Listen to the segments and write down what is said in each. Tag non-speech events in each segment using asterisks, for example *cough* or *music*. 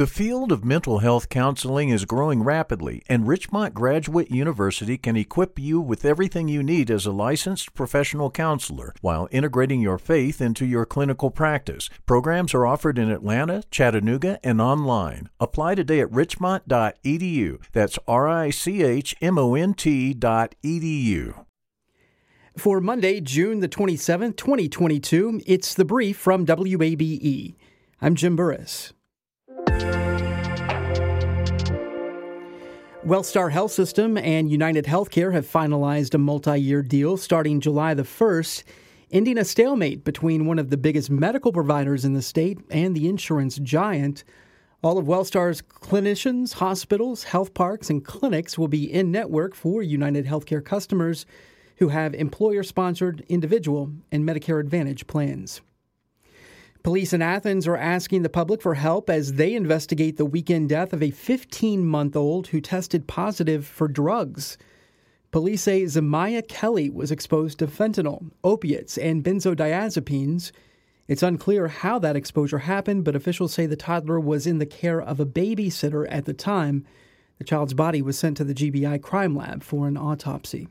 The field of mental health counseling is growing rapidly, and Richmont Graduate University can equip you with everything you need as a licensed professional counselor while integrating your faith into your clinical practice. Programs are offered in Atlanta, Chattanooga, and online. Apply today at richmont.edu. That's R I C H M O N T.edu. For Monday, June the 27th, 2022, it's the brief from WABE. I'm Jim Burress. Wellstar Health System and United Healthcare have finalized a multi year deal starting July the 1st, ending a stalemate between one of the biggest medical providers in the state and the insurance giant. All of Wellstar's clinicians, hospitals, health parks, and clinics will be in network for United Healthcare customers who have employer sponsored individual and Medicare Advantage plans. Police in Athens are asking the public for help as they investigate the weekend death of a 15 month old who tested positive for drugs. Police say Zamaya Kelly was exposed to fentanyl, opiates, and benzodiazepines. It's unclear how that exposure happened, but officials say the toddler was in the care of a babysitter at the time. The child's body was sent to the GBI crime lab for an autopsy.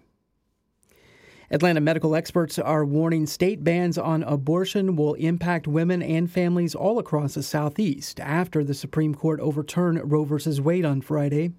Atlanta medical experts are warning state bans on abortion will impact women and families all across the Southeast after the Supreme Court overturned Roe v. Wade on Friday.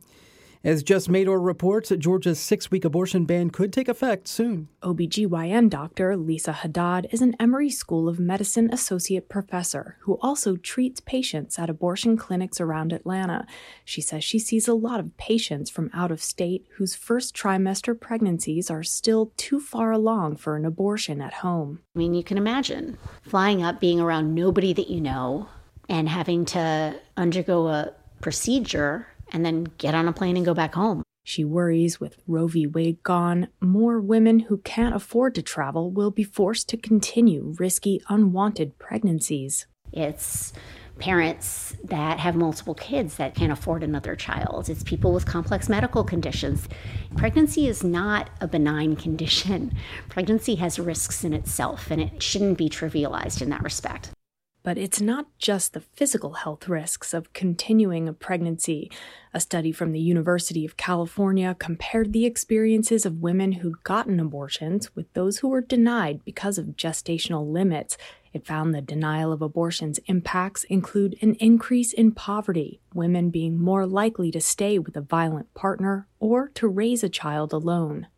As Jess Mador reports, Georgia's six week abortion ban could take effect soon. OBGYN doctor Lisa Haddad is an Emory School of Medicine associate professor who also treats patients at abortion clinics around Atlanta. She says she sees a lot of patients from out of state whose first trimester pregnancies are still too far along for an abortion at home. I mean, you can imagine flying up, being around nobody that you know, and having to undergo a procedure and then get on a plane and go back home. She worries with Roe v. Wade gone, more women who can't afford to travel will be forced to continue risky, unwanted pregnancies. It's parents that have multiple kids that can't afford another child. It's people with complex medical conditions. Pregnancy is not a benign *laughs* condition. Pregnancy has risks in itself, and it shouldn't be trivialized in that respect. But it's not just the physical health risks of continuing a pregnancy. A study from the University of California compared the experiences of women who'd gotten abortions with those who were denied because of gestational limits. It found the denial of abortions impacts include an increase in poverty, women being more likely to stay with a violent partner or to raise a child alone.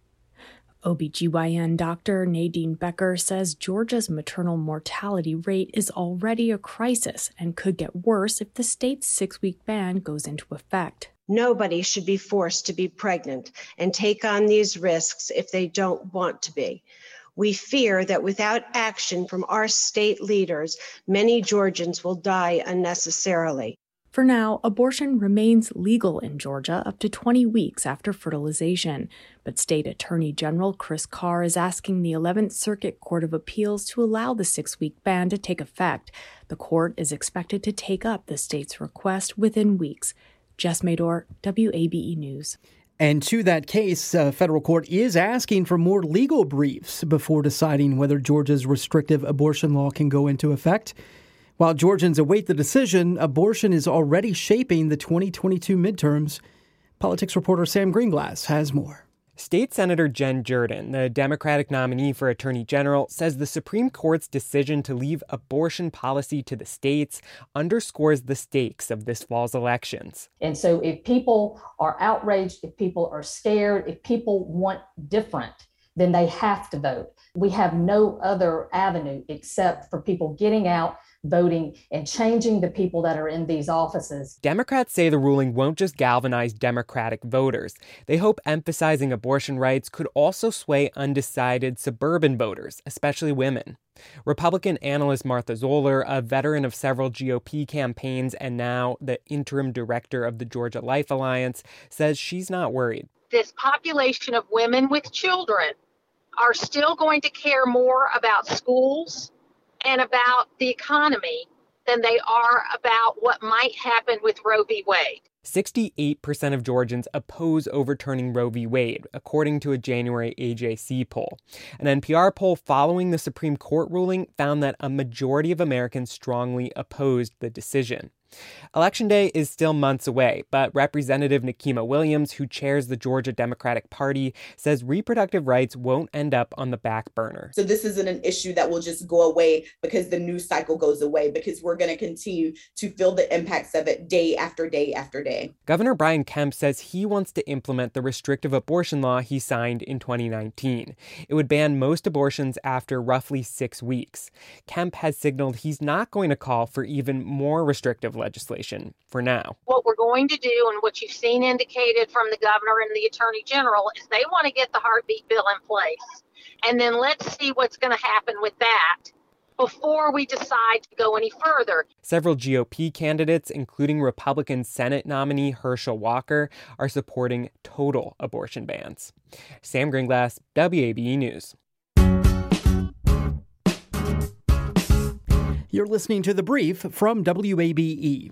OBGYN doctor Nadine Becker says Georgia's maternal mortality rate is already a crisis and could get worse if the state's six week ban goes into effect. Nobody should be forced to be pregnant and take on these risks if they don't want to be. We fear that without action from our state leaders, many Georgians will die unnecessarily. For now, abortion remains legal in Georgia up to 20 weeks after fertilization, but State Attorney General Chris Carr is asking the 11th Circuit Court of Appeals to allow the six week ban to take effect. The court is expected to take up the state's request within weeks. Jess Mador, WABE News. And to that case, uh, federal court is asking for more legal briefs before deciding whether Georgia's restrictive abortion law can go into effect. While Georgians await the decision, abortion is already shaping the 2022 midterms. Politics reporter Sam Gringlas has more. State Senator Jen Jordan, the Democratic nominee for Attorney General, says the Supreme Court's decision to leave abortion policy to the states underscores the stakes of this fall's elections. And so, if people are outraged, if people are scared, if people want different, then they have to vote. We have no other avenue except for people getting out, voting and changing the people that are in these offices. Democrats say the ruling won't just galvanize Democratic voters. They hope emphasizing abortion rights could also sway undecided suburban voters, especially women. Republican analyst Martha Zoller, a veteran of several GOP campaigns and now the interim director of the Georgia Life Alliance, says she's not worried. this population of women with children are still going to care more about schools and about the economy than they are about what might happen with Roe v. Wade. 68% of Georgians oppose overturning Roe v. Wade, according to a January AJC poll. An NPR poll following the Supreme Court ruling found that a majority of Americans strongly opposed the decision. Election day is still months away, but Representative Nikema Williams, who chairs the Georgia Democratic Party, says reproductive rights won't end up on the back burner. So this isn't an issue that will just go away because the news cycle goes away, because we're going to continue to feel the impacts of it day after day after day. Governor Brian Kemp says he wants to implement the restrictive abortion law he signed in 2019. It would ban most abortions after roughly six weeks. Kemp has signaled he's not going to call for even more restrictive legislation for now. What we're going to do, and what you've seen indicated from the governor and the attorney general, is they want to get the heartbeat bill in place. And then let's see what's going to happen with that before we decide to go any further. Several GOP candidates, including Republican Senate nominee Herschel Walker, are supporting total abortion bans. Sam Gringlas, WABE News. You're listening to The Brief from WABE.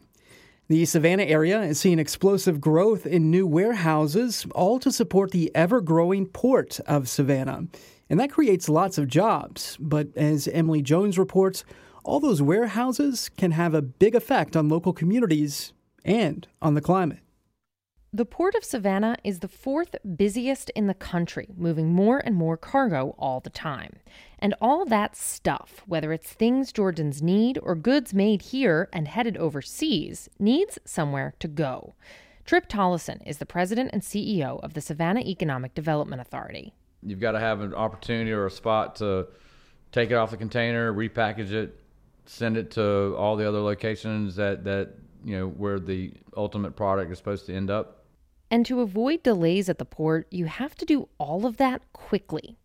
The Savannah area is seeing explosive growth in new warehouses, all to support the ever growing port of Savannah. And that creates lots of jobs. But as Emily Jones reports, all those warehouses can have a big effect on local communities and on the climate. The Port of Savannah is the fourth busiest in the country, moving more and more cargo all the time. And all that stuff, whether it's things Georgians need or goods made here and headed overseas, needs somewhere to go. Trip Tollison is the president and CEO of the Savannah Economic Development Authority. You've got to have an opportunity or a spot to take it off the container, repackage it, send it to all the other locations that, that you know where the ultimate product is supposed to end up. And to avoid delays at the port, you have to do all of that quickly.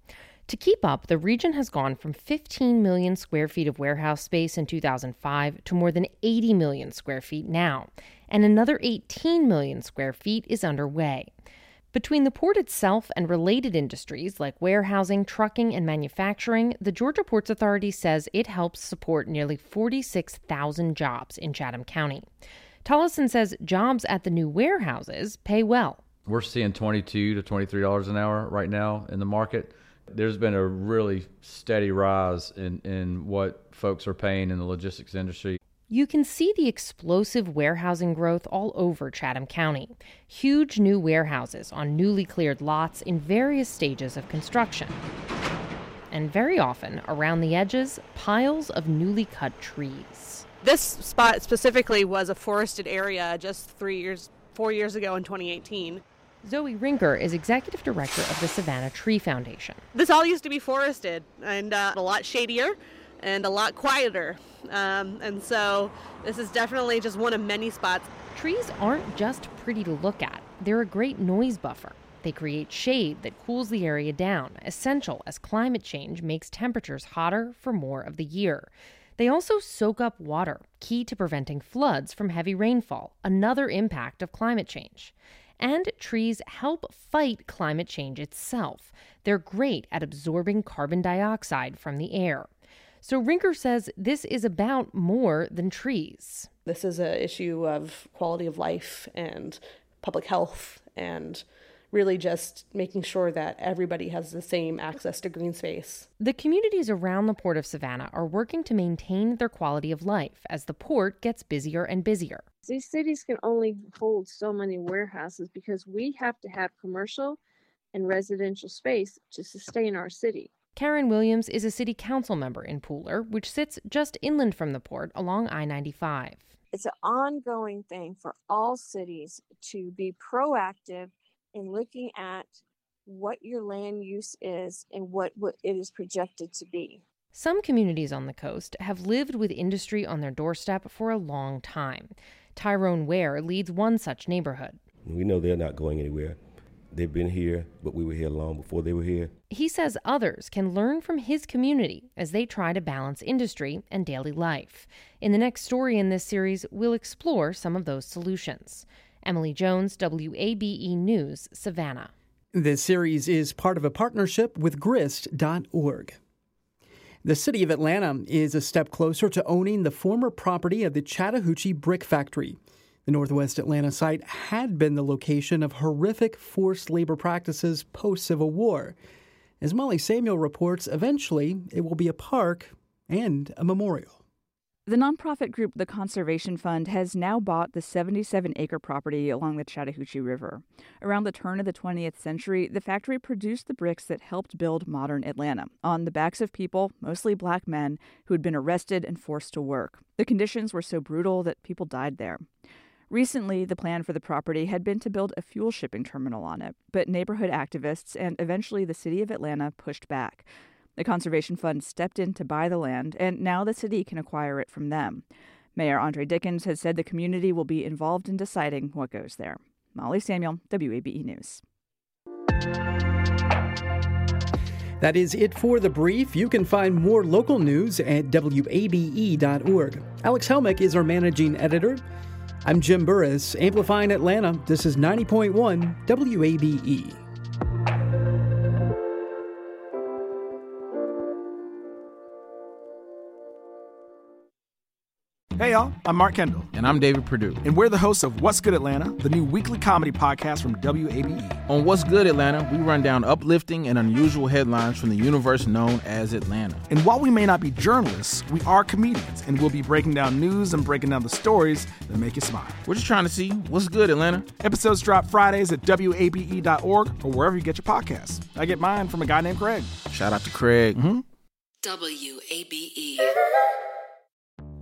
To keep up, the region has gone from 15 million square feet of warehouse space in 2005 to more than 80 million square feet now, and another 18 million square feet is underway. Between the port itself and related industries like warehousing, trucking, and manufacturing, the Georgia Ports Authority says it helps support nearly 46,000 jobs in Chatham County. Tollison says jobs at the new warehouses pay well. We're seeing 22 to 23 dollars an hour right now in the market. There's been a really steady rise in, in what folks are paying in the logistics industry. You can see the explosive warehousing growth all over Chatham County. Huge new warehouses on newly cleared lots in various stages of construction. And very often, around the edges, piles of newly cut trees. This spot specifically was a forested area just three years, four years ago in 2018. Zoe Rinker is executive director of the Savannah Tree Foundation. This all used to be forested and uh, a lot shadier and a lot quieter. Um, and so this is definitely just one of many spots. Trees aren't just pretty to look at, they're a great noise buffer. They create shade that cools the area down, essential as climate change makes temperatures hotter for more of the year. They also soak up water, key to preventing floods from heavy rainfall, another impact of climate change. And trees help fight climate change itself. They're great at absorbing carbon dioxide from the air. So Rinker says this is about more than trees. This is an issue of quality of life and public health and really just making sure that everybody has the same access to green space. The communities around the Port of Savannah are working to maintain their quality of life as the port gets busier and busier. These cities can only hold so many warehouses because we have to have commercial and residential space to sustain our city. Karen Williams is a city council member in Pooler, which sits just inland from the port along I 95. It's an ongoing thing for all cities to be proactive in looking at what your land use is and what, what it is projected to be. Some communities on the coast have lived with industry on their doorstep for a long time. Tyrone Ware leads one such neighborhood. We know they're not going anywhere. They've been here, but we were here long before they were here. He says others can learn from his community as they try to balance industry and daily life. In the next story in this series, we'll explore some of those solutions. Emily Jones, WABE News, Savannah. This series is part of a partnership with grist.org. The city of Atlanta is a step closer to owning the former property of the Chattahoochee Brick Factory. The Northwest Atlanta site had been the location of horrific forced labor practices post Civil War. As Molly Samuel reports, eventually it will be a park and a memorial. The nonprofit group The Conservation Fund has now bought the 77 acre property along the Chattahoochee River. Around the turn of the 20th century, the factory produced the bricks that helped build modern Atlanta on the backs of people, mostly black men, who had been arrested and forced to work. The conditions were so brutal that people died there. Recently, the plan for the property had been to build a fuel shipping terminal on it, but neighborhood activists and eventually the city of Atlanta pushed back. The Conservation Fund stepped in to buy the land, and now the city can acquire it from them. Mayor Andre Dickens has said the community will be involved in deciding what goes there. Molly Samuel, WABE News. That is it for the brief. You can find more local news at WABE.org. Alex Helmick is our managing editor. I'm Jim Burress, amplifying Atlanta. This is 90.1 WABE. Y'all, I'm Mark Kendall. And I'm David Perdue. And we're the hosts of What's Good Atlanta, the new weekly comedy podcast from WABE. On What's Good Atlanta, we run down uplifting and unusual headlines from the universe known as Atlanta. And while we may not be journalists, we are comedians, and we'll be breaking down news and breaking down the stories that make you smile. We're just trying to see what's good, Atlanta. Episodes drop Fridays at WABE.org or wherever you get your podcasts. I get mine from a guy named Craig. Shout out to Craig. Mm-hmm. WABE.